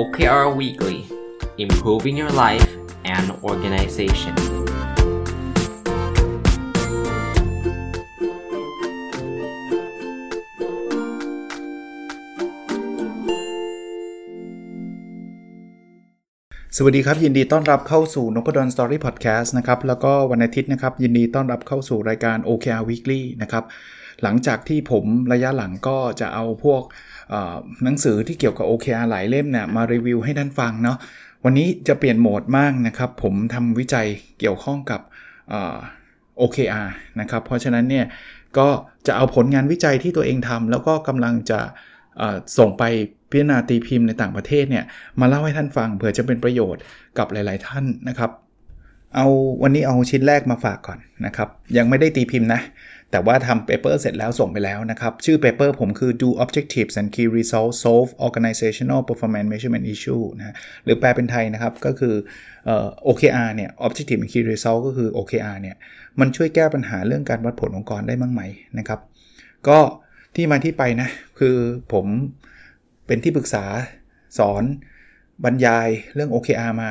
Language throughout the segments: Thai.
OKR Weekly Improving Your Life and Organization สวัสดีครับ ยินดีต้อนรับเข้าสู่นพดลสตอรี่พอดแคสต์นะครับ แล้วก็วันอาทิตย์นะครับ ยินดีต้อนรับเข้าสู่รายการ OKR Weekly นะครับ หลังจากที่ผมระยะหลังก็จะเอาพวก หนังสือที่เกี่ยวกับ OKR หลายเล่มเนี่ยมารีวิวให้ท่านฟังเนาะวันนี้จะเปลี่ยนโหมดมากนะครับ ผมทำวิจัยเกี่ยวข้องกับ OKR นะครับ เพราะฉะนั้นเนี่ยก็จะเอาผลงานวิจัยที่ตัวเองทำแล้วก็กำลังจะส่งไปพิจารณาตีพิมพ์ในต่างประเทศเนี่ยมาเล่าให้ท่านฟังเผื่อจะเป็นประโยชน์กับหลาย ๆ ท่านนะครับ เอาวันนี้เอาชิ้นแรกมาฝากก่อนนะครับ ยังไม่ได้ตีพิมพ์นะ แต่ว่าทำเปเปอร์เสร็จแล้วส่งไปแล้วนะครับ ชื่อเปเปอร์ผมคือ do objectives and key results solve organizational performance measurement issue นะหรือแปลเป็นไทยนะครับ ก็คือ OKR เนี่ย objective and key result ก็คือ OKR เนี่ย มันช่วยแก้ปัญหาเรื่องการวัดผลองค์กรได้มั้งไหมนะครับ ก็ที่มาที่ไปนะ คือผมเป็นที่ปรึกษาสอนบรรยายเรื่อง OKR มา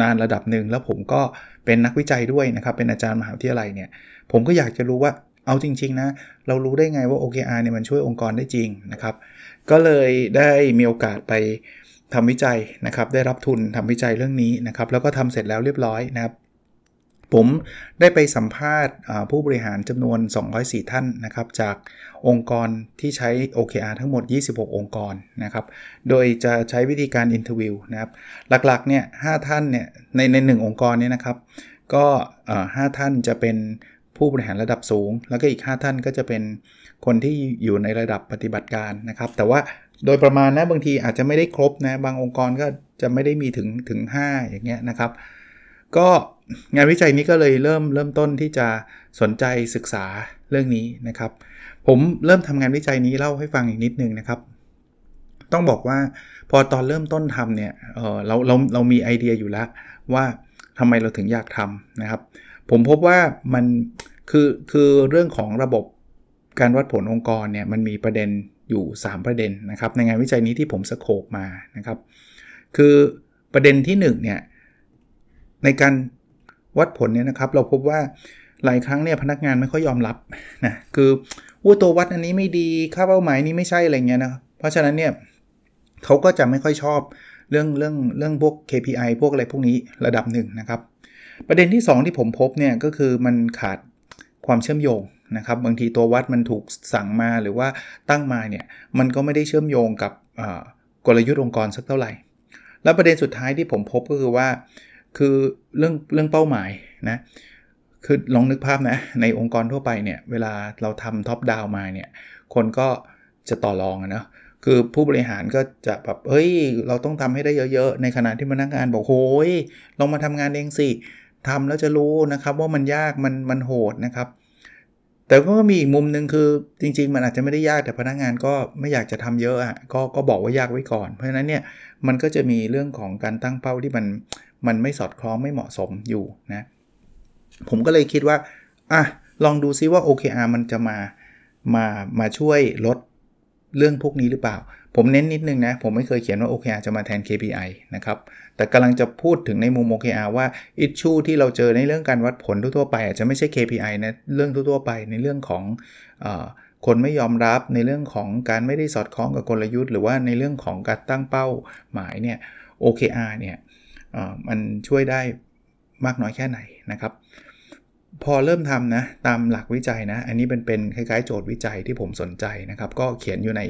นานระดับหนึ่งแล้วผมก็เป็นนักวิจัยด้วยนะครับ เป็นอาจารย์มหาวิทยาลัยเนี่ย ผมก็อยากจะรู้ว่าเอาจริง ๆ นะ เรารู้ได้ไงว่า OKR เนี่ยมันช่วยองค์กรได้จริงนะครับ ก็เลยได้มีโอกาสไปทำวิจัยนะครับ ได้รับทุนทำวิจัยเรื่องนี้นะครับ แล้วก็ทำเสร็จแล้วเรียบร้อยนะครับ ผมได้ไปสัมภาษณ์ผู้บริหารจำนวน 204 ท่านนะครับ จากองค์กรที่ใช้ OKR ทั้งหมด 26 องค์กรนะครับ โดยจะใช้วิธีการ interview นะครับ หลักๆ เนี่ย 5 ท่านเนี่ย ในในหองค์กรเนี้นะครับ ก็ห้าท่านจะเป็น ผู้บริหารระดับสูง แล้วก็อีก 5 ท่านก็จะเป็นคนที่อยู่ในระดับปฏิบัติการนะครับ แต่ว่าโดยประมาณนะบางทีอาจจะไม่ได้ครบนะบางองค์กรก็จะไม่ได้มีถึงถึง 5 อย่างเงี้ยนะครับ ก็งานวิจัยนี้ก็เลยเริ่มเริ่มต้นที่จะสนใจศึกษาเรื่องนี้นะครับ ผมเริ่มทำงานวิจัยนี้เล่าให้ฟังอีกนิดนึงนะครับ ต้องบอกว่าพอตอนเริ่มต้นทำเนี่ยเเราเราเรามีไอเดียอยู่แล้วว่าทำไมเราถึงอยากทำนะครับ ผมพบว่ามันคือคือเรื่องของระบบการวัดผลองค์กรเนี่ยมันมีประเด็นอยู่ 3 ประเด็นนะครับในงานวิจัยนี้ที่ผมสโคบมานะครับ คือประเด็นที่1เนี่ยในการวัดผลเนี่ยนะครับ เราพบว่าหลายครั้งเนี่ยพนักงานไม่ค่อยยอมรับนะคือว่าตัววัดอันนี้ไม่ดีค่าเป้าหมายนี้ไม่ใช่อะไรเงี้ยนะเพราะฉะนั้นเนี่ยเขาก็จะไม่ค่อยชอบเรื่องเรื่องเรื่องพวก KPI พวกอะไรพวกนี้ระดับหนึ่งนะครับ ประเด็นที่ 2 ที่ผมพบเนี่ยก็คือมันขาดความเชื่อมโยงนะครับบางทีตัววัดมันถูกสั่งมาหรือว่าตั้งมาเนี่ยมันก็ไม่ได้เชื่อมโยงกับกลยุทธ์องค์กรสักเท่าไหร่ แล้วประเด็นสุดท้ายที่ผมพบก็คือว่า คือเรื่องเรื่องเป้าหมายนะคือลองนึกภาพนะในองค์กรทั่วไปเนี่ยเวลาเราทำท็อปดาวมาเนี่ยคนก็จะต่อรองนะคือผู้บริหารก็จะแบบเฮ้ย เราต้องทำให้ได้เยอะๆ ในขณะที่พนักงานบอกโอ้ยลองมาทำงานเองสิ ทำแล้วจะรู้นะครับว่ามันยากมันมันโหดนะครับ แต่ก็มีอีกมุมหนึ่งคือจริง ๆ มันอาจจะไม่ได้ยากแต่พนักงานก็ไม่อยากจะทำเยอะอะก็ก็บอกว่ายากไว้ก่อน เพราะฉะนั้นเนี่ยมันก็จะมีเรื่องของการตั้งเป้าที่มันมันไม่สอดคล้องไม่เหมาะสมอยู่นะผมก็เลยคิดว่าอะลองดูซิว่า OKR มันจะมามามาช่วยลด เรื่องพวกนี้หรือเปล่า ผมเน้นนิดนึงนะ ผมไม่เคยเขียนว่า OKR จะมาแทน KPI นะครับ แต่กำลังจะพูดถึงในมุม OKR ว่า issue ที่เราเจอในเรื่องการวัดผลทั่วไป อาจจะไม่ใช่ KPI นะเรื่องทั่วไปในเรื่องของอคนไม่ยอมรับในเรื่องของการไม่ได้สอดคล้องกับกลยุทธ์ หรือว่าในเรื่องของการตั้งเป้าหมายเนี่ย OKR เนี่ยมันช่วยได้มากน้อยแค่ไหนนะครับ พอเริ่มทำนะตามหลักวิจัยนะ อันนี้เป็นเป็นคล้ายๆ โจทย์วิจัยที่ผมสนใจนะครับ ก็เขียนอยู่ใน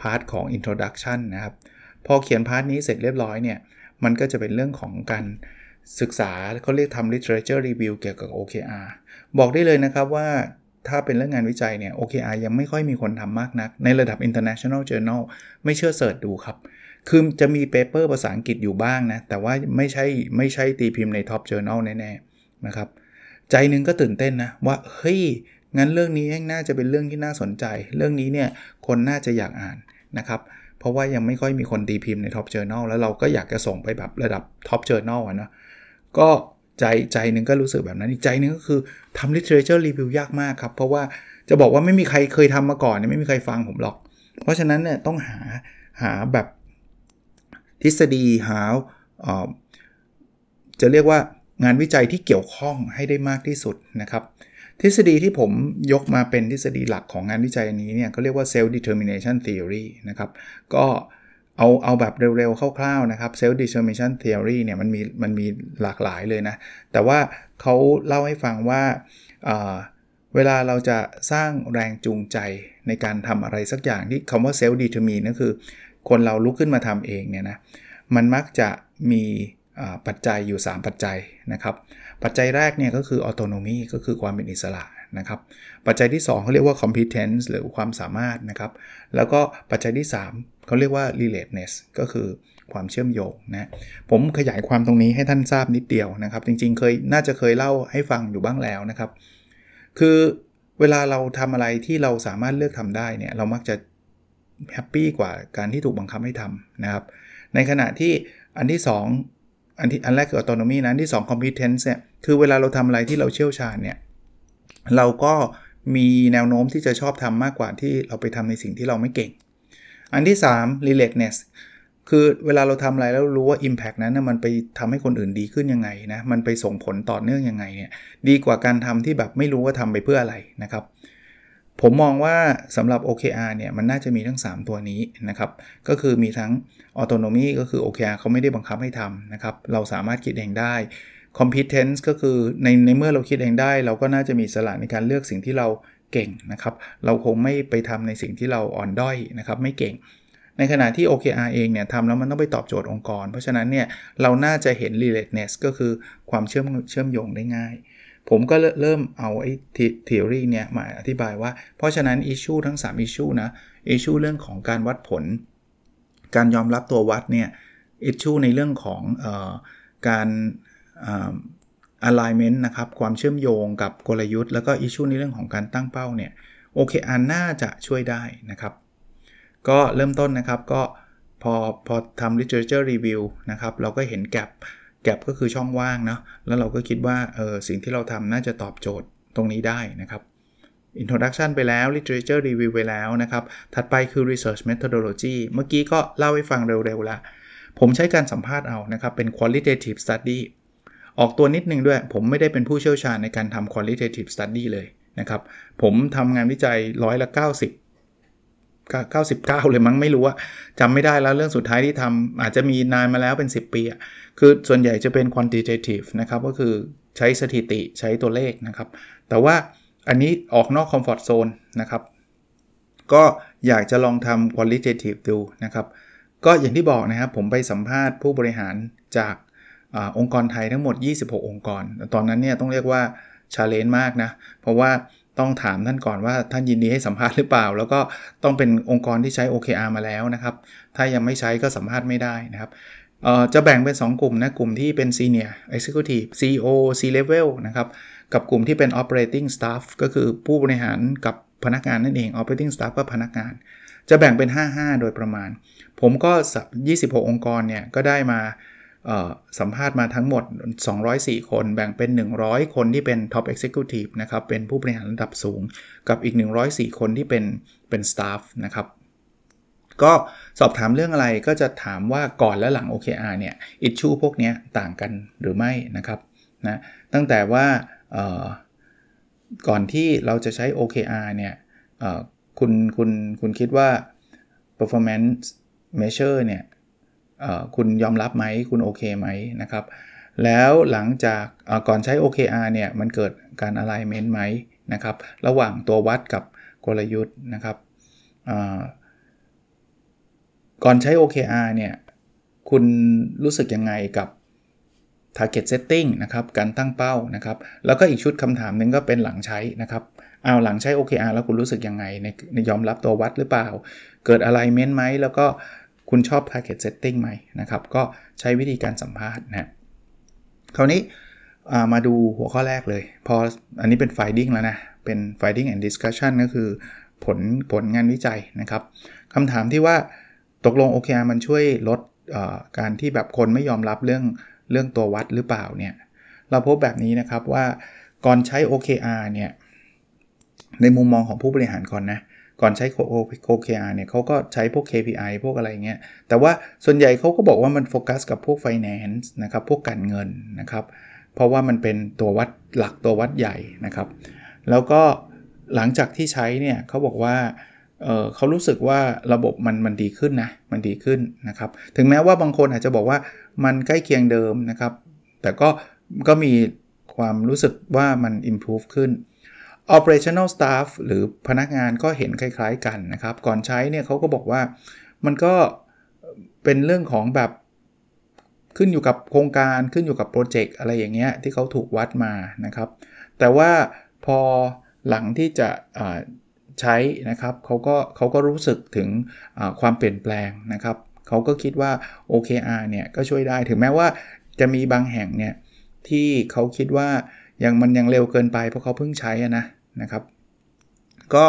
part ของ introduction นะครับ พอเขียน part นี้เสร็จเรียบร้อยเนี่ย มันก็จะเป็นเรื่องของการศึกษาเขาเรียกทำ literature review เกี่ยวกับ OKR บอกได้เลยนะครับว่าถ้าเป็นเรื่องงานวิจัยเนี่ย OKR ยังไม่ค่อยมีคนทำมากนัก ในระดับ international journal ไม่เชื่อ search ดูครับ คือจะมี paper ภาษาอังกฤษอยู่บ้างนะ แต่ว่าไม่ใช่ไม่ใช่ตีพิมพ์ใน top journal แน่ๆนะครับ ใจนึงก็ตื่นเต้นนะว่าเฮ้ยงั้นเรื่องนี้น่าจะเป็นเรื่องที่น่าสนใจ เรื่องนี้เนี่ยคนน่าจะอยากอ่านนะครับเพราะว่ายังไม่ค่อยมีคนตีพิมพ์ใน top journal แล้วเราก็อยากจะส่งไปแบบระดับtop journal อะนะก็ใจใจนึงก็รู้สึกแบบนั้นอีกใจนึงก็คือทำ literature review ยากมากครับเพราะว่าจะบอกว่าไม่มีใครเคยทำมาก่อนเนี่ยไม่มีใครฟังผมหรอก เพราะฉะนั้นเนี่ยต้องหาหาแบบทฤษฎีหาจะเรียกว่า งานวิจัยที่เกี่ยวข้องให้ได้มากที่สุดนะครับทฤษฎีที่ผมยกมาเป็นทฤษฎีหลักของงานวิจัยนี้เนี่ยก็เรียกว่า self determination theory นะครับก็เอาเอาแบบเร็วๆคร่าวๆนะครับ self determination theory เนี่ยมันมีมันมีหลากหลายเลยนะ แต่ว่าเขาเล่าให้ฟังว่าเวลาเราจะสร้างแรงจูงใจในการทำอะไรสักอย่างที่คำว่า self determine ก็คือ คนเราลุกขึ้นมาทำเองเนี่ยนะมันมักจะมี ปัจจัยอยู่ 3 ปัจจัยนะครับ ปัจจัยแรกเนี่ยก็คือ autonomy ก็คือความเป็นอิสระนะครับ ปัจจัยที่ 2เขาเรียกว่า competence หรือความสามารถนะครับ แล้วก็ปัจจัยที่ 3เขาเรียกว่า relatedness ก็คือความเชื่อมโยงนะ ผมขยายความตรงนี้ให้ท่านทราบนิดเดียวนะครับ จริงๆเคยน่าจะเคยเล่าให้ฟังอยู่บ้างแล้วนะครับ คือเวลาเราทำอะไรที่เราสามารถเลือกทำได้เนี่ยเรามักจะแฮปปี้กว่าการที่ถูกบังคับให้ทำนะครับ ในขณะที่อันที่ 2 อันที่อันแรกคือ autonomy นะที่ 2 competence เนี่ยคือเวลาเราทำอะไรที่เราเชี่ยวชาญเนี่ยเราก็มีแนวโน้มที่จะชอบทำมากกว่าที่เราไปทำในสิ่งที่เราไม่เก่ง อันที่ 3 relatedness คือเวลาเราทำอะไรแล้วรู้ว่า Impact นั้นมันไปทำให้คนอื่นดีขึ้นยังไงนะมันไปส่งผลต่อเนื่องยังไงเนี่ยดีกว่าการทำที่แบบไม่รู้ว่าทำไปเพื่ออะไรนะครับ ผมมองว่าสำหรับ OKR เนี่ยมันน่าจะมีทั้ง 3 ตัวนี้นะครับ ก็คือมีทั้ง autonomy ก็คือ OKR เขาไม่ได้บังคับให้ทำนะครับ เราสามารถคิดเองได้ competence ก็คือในในเมื่อเราคิดเองได้ เราก็น่าจะมีสละในการเลือกสิ่งที่เราเก่งนะครับ เราคงไม่ไปทำในสิ่งที่เราอ่อนด้อยนะครับไม่เก่ง ในขณะที่ OKR เองเนี่ยทำแล้วมันต้องไปตอบโจทย์องค์กร เพราะฉะนั้นเนี่ยเราน่าจะเห็น relatedness ก็คือความเชื่อมเชื่อมโยงได้ง่าย ผมก็เริ่มเอาไอ้ทฤษฎีเนี่ยมาอธิบายว่า เพราะฉะนั้นอิชชูทั้ง 3 อิชชูนะอิชชูเรื่องของการวัดผล การยอมรับตัววัดเนี่ยอิชชูในเรื่องของออการอ alignment นะครับความเชื่อมโยงกับกลยุทธ์แล้วก็อิชชูในเรื่องของการตั้งเป้าเนี่ยโอเคอันน่าจะช่วยได้นะครับ ก็เริ่มต้นนะครับก็พอพอทำ literature review นะครับ เราก็เห็นแกลบ แกลบก็คือช่องว่างเนาะแล้วเราก็คิดว่าเออสิ่งที่เราทำน่าจะตอบโจทย์ตรงนี้ได้นะครับ Introduction ไปแล้ว Literature Review ไปแล้วนะครับ ถัดไปคือ Research Methodology เมื่อกี้ก็เล่าให้ฟังเร็วๆล้วผมใช้การสัมภาษณ์เอานะครับ เป็น Qualitative Study ออกตัวนิดนึงด้วย ผมไม่ได้เป็นผู้เชี่ยวชาญในการทำ Qualitative Study เลยนะครับ ผมทำงานวิจัยร้อยละ 90 99 เลยมั้งไม่รู้ว่าจำไม่ได้แล้วเรื่องสุดท้ายที่ทำอาจจะมีนานมาแล้วเป็น 10 ปีอะ คือส่วนใหญ่จะเป็น quantitative นะครับ ก็คือใช้สถิติใช้ตัวเลขนะครับ แต่ว่าอันนี้ออกนอก comfort zone นะครับ ก็อยากจะลองทำ qualitative ดูนะครับ ก็อย่างที่บอกนะครับ ผมไปสัมภาษณ์ผู้บริหารจากอองค์กรไทยทั้งหมด 26 องค์กร ตอนนั้นเนี่ยต้องเรียกว่าชาเลนจ์มากนะ เพราะว่าต้องถามท่านก่อนว่าท่านยินดีให้สัมภาษณ์หรือเปล่า แล้วก็ต้องเป็นองค์กรที่ใช้ OKR มาแล้วนะครับ ถ้ายังไม่ใช้ก็สัมภาษณ์ไม่ได้นะครับ จะแบ่งเป็น 2 กลุ่มนะ กลุ่มที่เป็น Senior Executive CEO C Level นะครับ กับกลุ่มที่เป็น Operating Staff ก็คือผู้บริหารกับพนักงานนั่นเอง Operating Staff ก็พนักงาน จะแบ่งเป็น 5-5 โดยประมาณ ผมก็ 26 องค์กรเนี่ย ก็ได้มาสัมภาษณ์มาทั้งหมด 204 คน แบ่งเป็น 100 คนที่เป็น Top Executive นะครับ เป็นผู้บริหารระดับสูง กับอีก 104 คนที่เป็นเป็น Staff นะครับ ก็สอบถามเรื่องอะไรก็จะถามว่าก่อนและหลัง OKR เนี่ยอิชชูพวกนี้ต่างกันหรือไม่นะครับนะตั้งแต่ว่าก่อนที่เราจะใช้ OKR เนี่ยคุณคุณคุณคิดว่า performance measure เนี่ยคุณยอมรับไหมคุณโอเคไหมนะครับแล้วหลังจากก่อนใช้ OKR เนี่ยมันเกิดการ alignment ไหมนะครับ ระหว่างตัววัดกับกลยุทธ์นะครับ ก่อนใช้ OKR เนี่ย คุณรู้สึกยังไงกับ target setting นะครับการตั้งเป้านะครับ แล้วก็อีกชุดคำถามหนึ่งก็เป็นหลังใช้นะครับเอาหลังใช้ OKR แล้วคุณรู้สึกยังไงในในยอมรับตัววัดหรือเปล่า เกิด alignment ไหมแล้วก็คุณชอบ target setting ไหมนะครับ ก็ใช้วิธีการสัมภาษณ์นะคราวนี้มาดูหัวข้อแรกเลย พออันนี้เป็น finding แล้วนะ เป็น finding and discussion ก็คือผลผลงานวิจัยนะครับคำถามที่ว่า ตกลง OKR มันช่วยลดการที่แบบคนไม่ยอมรับเรื่องเรื่องตัววัดหรือเปล่าเนี่ย เราพบแบบนี้นะครับว่าก่อนใช้ OKR เนี่ย ในมุมมองของผู้บริหารก่อนนะ ก่อนใช้ OKR เนี่ยเขาก็ใช้พวก KPI พวกอะไรเงี้ย แต่ว่าส่วนใหญ่เขาก็บอกว่ามันโฟกัสกับพวก finance นะครับ พวกการเงินนะครับ เพราะว่ามันเป็นตัววัดหลักตัววัดใหญ่นะครับ แล้วก็หลังจากที่ใช้เนี่ยเขาบอกว่า เเขารู้สึกว่าระบบมันมันดีขึ้นนะ มันดีขึ้นนะครับ ถึงแม้ว่าบางคนอาจจะบอกว่ามันใกล้เคียงเดิมนะครับ แต่ก็ก็มีความรู้สึกว่ามัน improve ขึ้น operational staff หรือพนักงานก็เห็นคล้ายๆกันนะครับ ก่อนใช้เนี่ยเขาก็บอกว่ามันก็เป็นเรื่องของแบบขึ้นอยู่กับโครงการขึ้นอยู่กับโปรเจกต์อะไรอย่างเงี้ยที่เขาถูกวัดมานะครับ แต่ว่าพอหลังที่จะ ใช้นะครับเขาก็เขาก็รู้สึกถึงความเปลี่ยนแปลงนะครับเขาก็คิดว่า OKR เนี่ยก็ช่วยได้ถึงแม้ว่าจะมีบางแห่งเนี่ยที่เขาคิดว่ายังมันยังเร็วเกินไปเพราะเขาเพิ่งใช้นะนะครับ ก็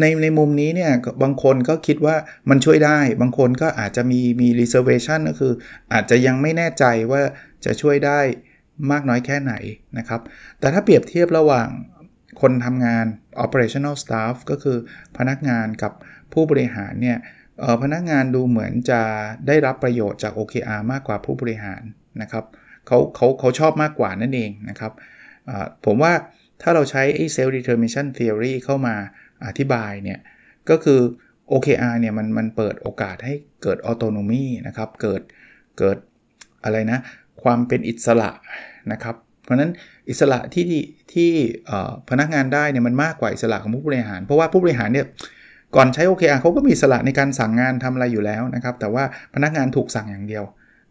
ในในมุมนี้เนี่ยบางคนก็คิดว่ามันช่วยได้ บางคนก็อาจจะมีมี reservation ก็คือ อาจจะยังไม่แน่ใจว่าจะช่วยได้มากน้อยแค่ไหนนะครับ แต่ถ้าเปรียบเทียบระหว่าง คนทำงาน operational staff ก็คือพนักงานกับผู้บริหารเนี่ยพนักงานดูเหมือนจะได้รับประโยชน์จาก OKR มากกว่าผู้บริหารนะครับเขาเขาเขาชอบมากกว่านั่นเองนะครับผมว่าถ้าเราใช้ self determination theory เข้ามาอธิบายเนี่ยก็คือ OKR เนี่ยมันมันเปิดโอกาสให้เกิด autonomy นะครับ เกิดเกิดอะไรนะ ความเป็นอิสระนะครับ เพราะนั้น อิสระที่ที่พนักงานได้เนี่ยมันมากกว่าอิสระของผู้บริหาร เพราะว่าผู้บริหารเนี่ยก่อนใช้ OKR เขาก็มีอิสระในการสั่งงานทำอะไรอยู่แล้วนะครับ แต่ว่าพนักงานถูกสั่งอย่างเดียว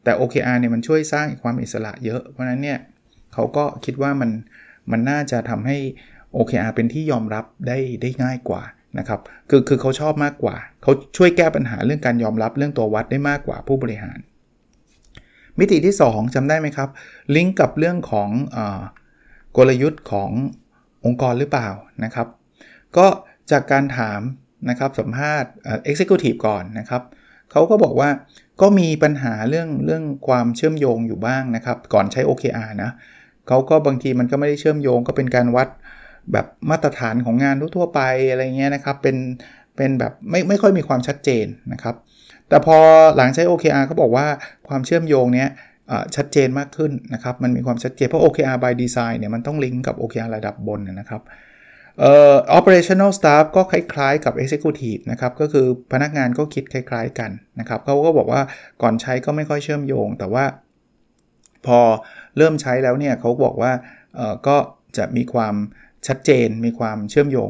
แต่ OKR เนี่ยมันช่วยสร้างความอิสระเยอะ เพราะนั้นเนี่ยเขาก็คิดว่ามันมันน่าจะทำให้ OKR เป็นที่ยอมรับได้ได้ง่ายกว่านะครับคือคือเขาชอบมากกว่า เขาช่วยแก้ปัญหาเรื่องการยอมรับเรื่องตัววัดได้มากกว่าผู้บริหาร มิติที่ 2จำได้ไหมครับ ลิงก์กับเรื่องของอ กลยุทธ์ขององค์กรหรือเปล่านะครับ ก็จากการถามนะครับสัมภาษณ์ Executive ก่อนนะครับเขาก็บอกว่าก็มีปัญหาเรื่องเรื่องความเชื่อมโยงอยู่บ้างนะครับ ก่อนใช้ OKR นะเขาก็บางทีมันก็ไม่ได้เชื่อมโยง ก็เป็นการวัดแบบมาตรฐานของงานทั่วไปอะไรเงี้ยนะครับเป็นเป็นแบบไม่ไม่ค่อยมีความชัดเจนนะครับ แต่พอหลังใช้ OKR เขาบอกว่าความเชื่อมโยงเนี้ย ชัดเจนมากขึ้นนะครับ มันมีความชัดเจน เพราะ OKR by design เนี่ยมันต้องลิงก์กับ OKR ระดับบนนะครับเอ่อ operational staff ก็คล้ายๆกับ executive นะครับ ก็คือพนักงานก็คิดคล้ายๆกันนะครับเขาก็บอกว่าก่อนใช้ก็ไม่ค่อยเชื่อมโยง แต่ว่าพอเริ่มใช้แล้วเนี่ยเขาบอกว่าเอ่อก็จะมีความชัดเจน มีความเชื่อมโยง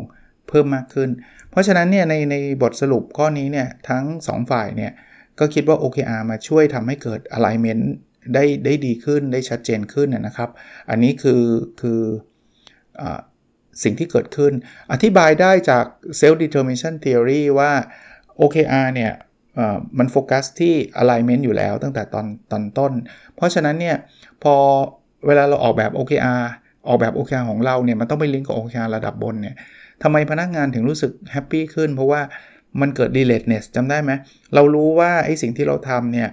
เพิ่มมากขึ้น เพราะฉะนั้นเนี่ยในในบทสรุปข้อนี้เนี่ยทั้ง 2 ฝ่ายเนี่ยก็คิดว่า OKR มาช่วยทำให้เกิด alignment ได้ได้ดีขึ้นได้ชัดเจนขึ้นนะครับ อันนี้คือคืออสิ่งที่เกิดขึ้น อธิบายได้จาก self determination theory ว่า OKR เนี่ยมันโฟกัสที่ alignment อยู่แล้วตั้งแต่ตอนตอนต้น เพราะฉะนั้นเนี่ยพอเวลาเราออกแบบ OKR ออกแบบ OKR ของเราเนี่ยมันต้องไปลิงก์กับ OKR ระดับบนเนี่ยทำไมพนักงานถึงรู้สึกแฮปปี้ขึ้น เพราะว่ามันเกิด relatedness จำได้ไหม เรารู้ว่าไอ้สิ่งที่เราทำเนี่ย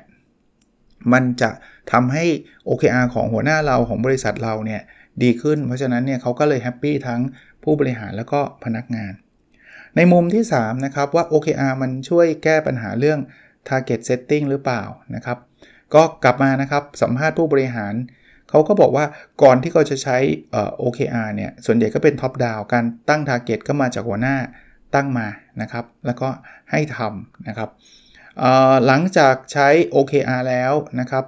มันจะทำให้ OKR ของหัวหน้าเราของบริษัทเราเนี่ยดีขึ้น เพราะฉะนั้นเนี่ยเขาก็เลยแฮปปี้ทั้งผู้บริหารแล้วก็พนักงาน ในมุมที่ 3 นะครับว่า OKR มันช่วยแก้ปัญหาเรื่อง target setting หรือเปล่านะครับ ก็กลับมานะครับสัมภาษณ์ผู้บริหารเขาก็บอกว่าก่อนที่เขาจะใช้ OKR เนี่ย ส่วนใหญ่ก็เป็น top down การตั้ง target ก็มาจากหัวหน้าตั้งมานะครับ แล้วก็ให้ทำนะครับ หลังจากใช้ OKR แล้วนะครับ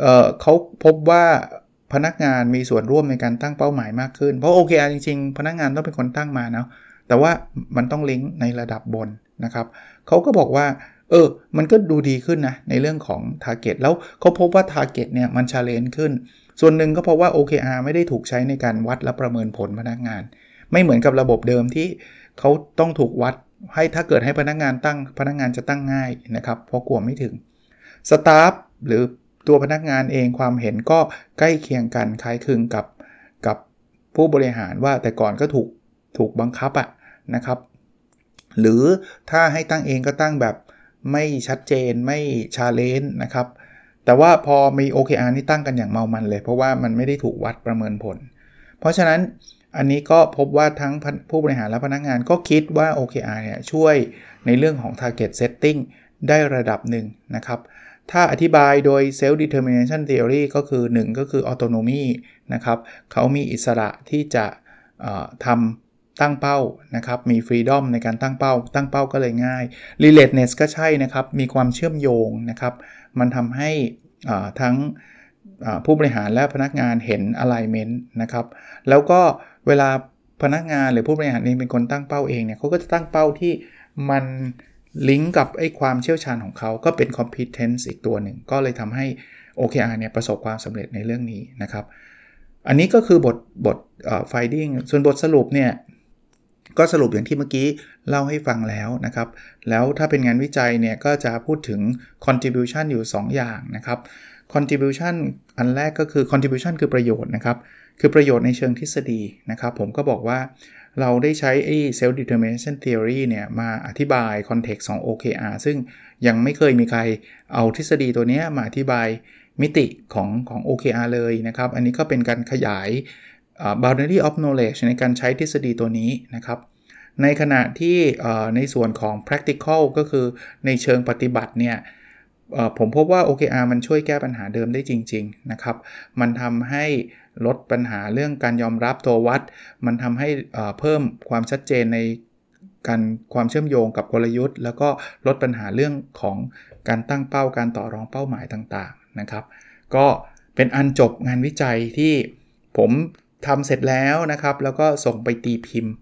เเขาพบว่าพนักงานมีส่วนร่วมในการตั้งเป้าหมายมากขึ้น เพราะ OKR จริงๆ พนักงานต้องเป็นคนตั้งมาเนาะแต่ว่ามันต้องลิงก์ในระดับบนนะครับเขาก็บอกว่าเออ มันก็ดูดีขึ้นนะ ในเรื่องของ Target แล้วเขาพบว่า Target เนี่ยมันชาเลนจ์ขึ้น ส่วนหนึ่งก็เพราะว่า OKR ไม่ได้ถูกใช้ในการวัดและประเมินผลพนักงาน ไม่เหมือนกับระบบเดิมที่เขาต้องถูกวัด ให้ถ้าเกิดให้พนักงานตั้งพนักงานจะตั้งง่ายนะครับเพราะกลัวไม่ถึงสตาฟหรือตัวพนักงานเองความเห็นก็ใกล้เคียงกันคล้ายคลึงกับกับผู้บริหารว่าแต่ก่อนก็ถูกถูกบังคับอะนะครับ หรือถ้าให้ตั้งเองก็ตั้งแบบไม่ชัดเจนไม่ชาเลนจ์นะครับ แต่ว่าพอมี OKR นี่ตั้งกันอย่างเมามันเลย เพราะว่ามันไม่ได้ถูกวัดประเมินผล เพราะฉะนั้น อันนี้ก็พบว่าทั้งผู้บริหารและพนักงานก็คิดว่า OKR เนี่ยช่วยในเรื่องของ target setting ได้ระดับหนึ่งนะครับ ถ้าอธิบายโดย self determination theory ก็คือ 1 ก็คือ autonomy นะครับเขามีอิสระที่จะทำตั้งเป้านะครับ มี freedom ในการตั้งเป้า ตั้งเป้าก็เลยง่าย relatedness ก็ใช่นะครับ มีความเชื่อมโยงนะครับ มันทำให้ทั้งผู้บริหารและพนักงานเห็น alignment นะครับ แล้วก็ เวลาพนักงานหรือผู้บริหารเองเป็นคนตั้งเป้าเองเนี่ยเขาก็จะตั้งเป้าที่มันลิงก์กับไอ้ความเชี่ยวชาญของเขาก็เป็น competence อีกตัวหนึ่ง ก็เลยทำให้ OKR เนี่ยประสบความสำเร็จในเรื่องนี้นะครับ อันนี้ก็คือบทบท finding ส่วนบทสรุปเนี่ย ก็สรุปอย่างที่เมื่อกี้เล่าให้ฟังแล้วนะครับ แล้วถ้าเป็นงานวิจัยเนี่ย ก็จะพูดถึง contribution อยู่ 2 อย่างนะครับ contribution อันแรกก็คือ contribution คือประโยชน์นะครับ คือประโยชน์ในเชิงทฤษฎีนะครับ ผมก็บอกว่าเราได้ใช้ไอ้ self determination theory เนี่ยมาอธิบาย context ของ OKR ซึ่งยังไม่เคยมีใครเอาทฤษฎีตัวนี้มาอธิบายมิติของของ OKR เลยนะครับ อันนี้ก็เป็นการขยาย boundary of knowledge ในการใช้ทฤษฎีตัวนี้นะครับในขณะที่ในส่วนของ practical ก็คือในเชิงปฏิบัติเนี่ย ผมพบว่า OKR มันช่วยแก้ปัญหาเดิมได้จริง ๆ นะครับ มันทำให้ลดปัญหาเรื่องการยอมรับตัววัด มันทำให้เพิ่มความชัดเจนในการความเชื่อมโยงกับกลยุทธ์ แล้วก็ลดปัญหาเรื่องของการตั้งเป้าการต่อรองเป้าหมายต่างๆนะครับ ก็เป็นอันจบงานวิจัยที่ผมทำเสร็จแล้วนะครับ แล้วก็ส่งไปตีพิมพ์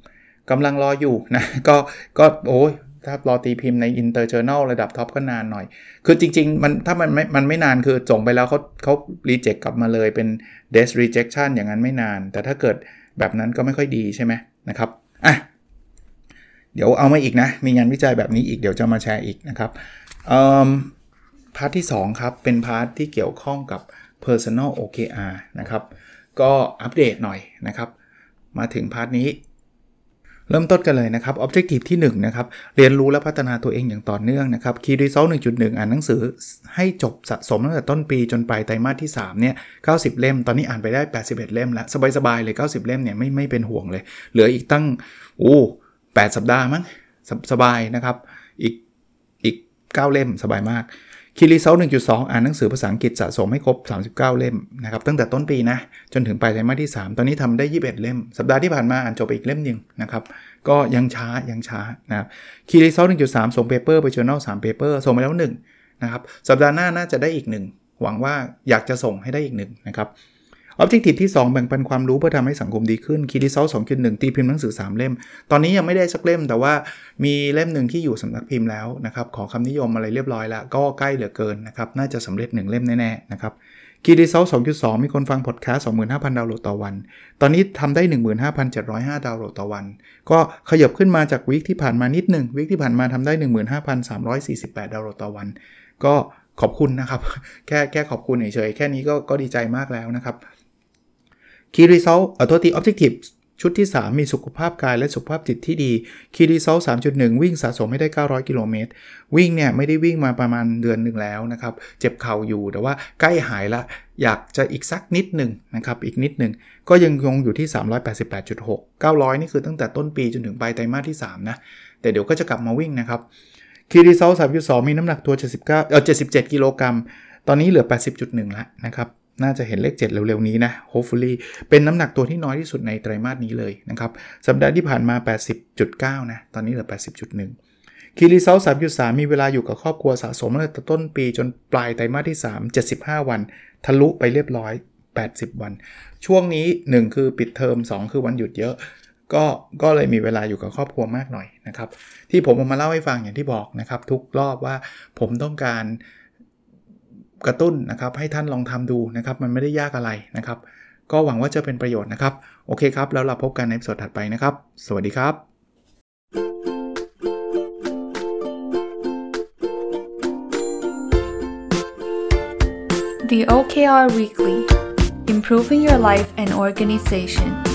กำลังรออยู่นะ ก็ก็โอ้ย ถ้ารอตีพิมพ์ใน Inter Journal ระดับ top ก็นานหน่อย คือจริง ๆ มันถ้ามันไม่มันไม่นานคือส่งไปแล้วเขาเขา reject กลับมาเลยเป็น desk rejection อย่างนั้นไม่นาน แต่ถ้าเกิดแบบนั้นก็ไม่ค่อยดีใช่ไหมนะครับอะเดี๋ยวเอามาอีกนะ มีงานวิจัยแบบนี้อีกเดี๋ยวจะมาแชร์อีกนะครับ part ที่ 2 ครับ เป็น part ที่เกี่ยวข้องกับ personal OKR นะครับ ก็อัปเดตหน่อยนะครับ มาถึงพาร์ทนี้ เริ่มต้นกันเลยนะครับ Objective ที่1นะครับ เรียนรู้และพัฒนาตัวเองอย่างต่อเนื่องนะครับ Key Result 1.1 อ่านหนังสือให้จบสะสมตั้งแต่ต้นปีจนไปไตรมาสที่3เนี่ย 90 เล่ม ตอนนี้อ่านไปได้ 81 เล่มแล้ว สบายๆ เลย 90 เล่มเนี่ยไม่ไม่เป็นห่วงเลย เหลืออีกตั้ง โอ้ 8 สัปดาห์มั้งสสบายนะครับ อีกอีก 9 เล่มสบายมาก key result 1.2อ่านหนังสือภาษาอังกฤษสะสมให้ครบ 39 เล่มนะครับตั้งแต่ต้นปีนะ จนถึงปลายไตรมาสที่ 3 ตอนนี้ทำได้ 21 เล่ม สัปดาห์ที่ผ่านมาอ่านจบอีกเล่มหนึ่งนะครับ ก็ยังช้ายังช้านะครับ key result 1.3ส่ง paper ไป journal 3 paper ส่งไปแล้ว1นะครับสัปดาห์หน้าน่าจะได้อีก 1 หวังว่าอยากจะส่งให้ได้อีก1นะครับ objective ที่ 2 แบ่งปันความรู้เพื่อทำให้สังคมดีขึ้น key result สองจุดหนึ่งตีพิมพ์หนังสือ 3 เล่ม ตอนนี้ยังไม่ได้สักเล่ม แต่ว่ามีเล่มหนึ่งที่อยู่สำนักพิมพ์แล้วนะครับขอคำนิยมอะไรเรียบร้อยแล้ว ก็ใกล้เหลือเกินนะครับน่าจะสำเร็จ 1 เล่มแน่ๆนะครับ key result สองจุดสองมีคนฟังพอดแคสต์สองหมื่นห้าพันดาวน์โหลดต่อวัน ตอนนี้ทำได้15,705ดาวน์โหลดต่อวัน ก็ขยับขึ้นมาจาก week ที่ผ่านมานิดหนึ่ง week ที่ผ่านมาทำได้15,348ดาวน์โหลดต่อวัน ก็ขอบคุณนะครับ แค่แค่ขอบคุณเฉยๆแค่นี้ก็ก็ดีใจมากแล้วนะครับ Key Result เอ่อตัวที Objective ชุดที่ 3 มีสุขภาพกายและสุขภาพจิตที่ดี Key Result 3.1 วิ่งสะสมให้ได้ 900 กิโลเมตร วิ่งเนี่ยไม่ได้วิ่งมาประมาณเดือนหนึ่งแล้วนะครับ เจ็บเข่าอยู่แต่ว่าใกล้หายละ อยากจะอีกสักนิดหนึ่งนะครับ อีกนิดหนึ่งก็ยังคงอยู่ที่ 388.6 900 นี่คือตั้งแต่ต้นปีจนถึงปลายไตรมาสที่ 3 นะ แต่เดี๋ยวก็จะกลับมาวิ่งนะครับ Key Result 3.2 มีน้ำหนักตัว 79 เออ77 กิโลกรัม ตอนนี้เหลือ 80.1 แล้วนะครับ น่าจะเห็นเลข 7 เร็วๆ นี้นะ hopefully เป็นน้ำหนักตัวที่น้อยที่สุดในไตรมาสนี้เลยนะครับ สัปดาห์ที่ผ่านมา 80.9 นะ ตอนนี้เหลือ 80.1 คีรีเซล3.3 มีเวลาอยู่กับครอบครัวสะสมตั้งแต่ต้นปีจนปลายไตรมาสที่ 3 75 วัน ทะลุไปเรียบร้อย 80 วัน ช่วงนี้ 1 คือปิดเทอม 2 คือวันหยุดเยอะ ก็ก็เลยมีเวลาอยู่กับครอบครัวมากหน่อยนะครับ ที่ผมมาเล่าให้ฟังอย่างที่บอกนะครับทุกรอบว่าผมต้องการ กระตุ้นนะครับ ให้ท่านลองทำดูนะครับ มันไม่ได้ยากอะไรนะครับ ก็หวังว่าจะเป็นประโยชน์นะครับ โอเคครับ แล้วเราพบกันในสดถัดไปนะครับ สวัสดีครับ The OKR Weekly Improving Your Life and Organization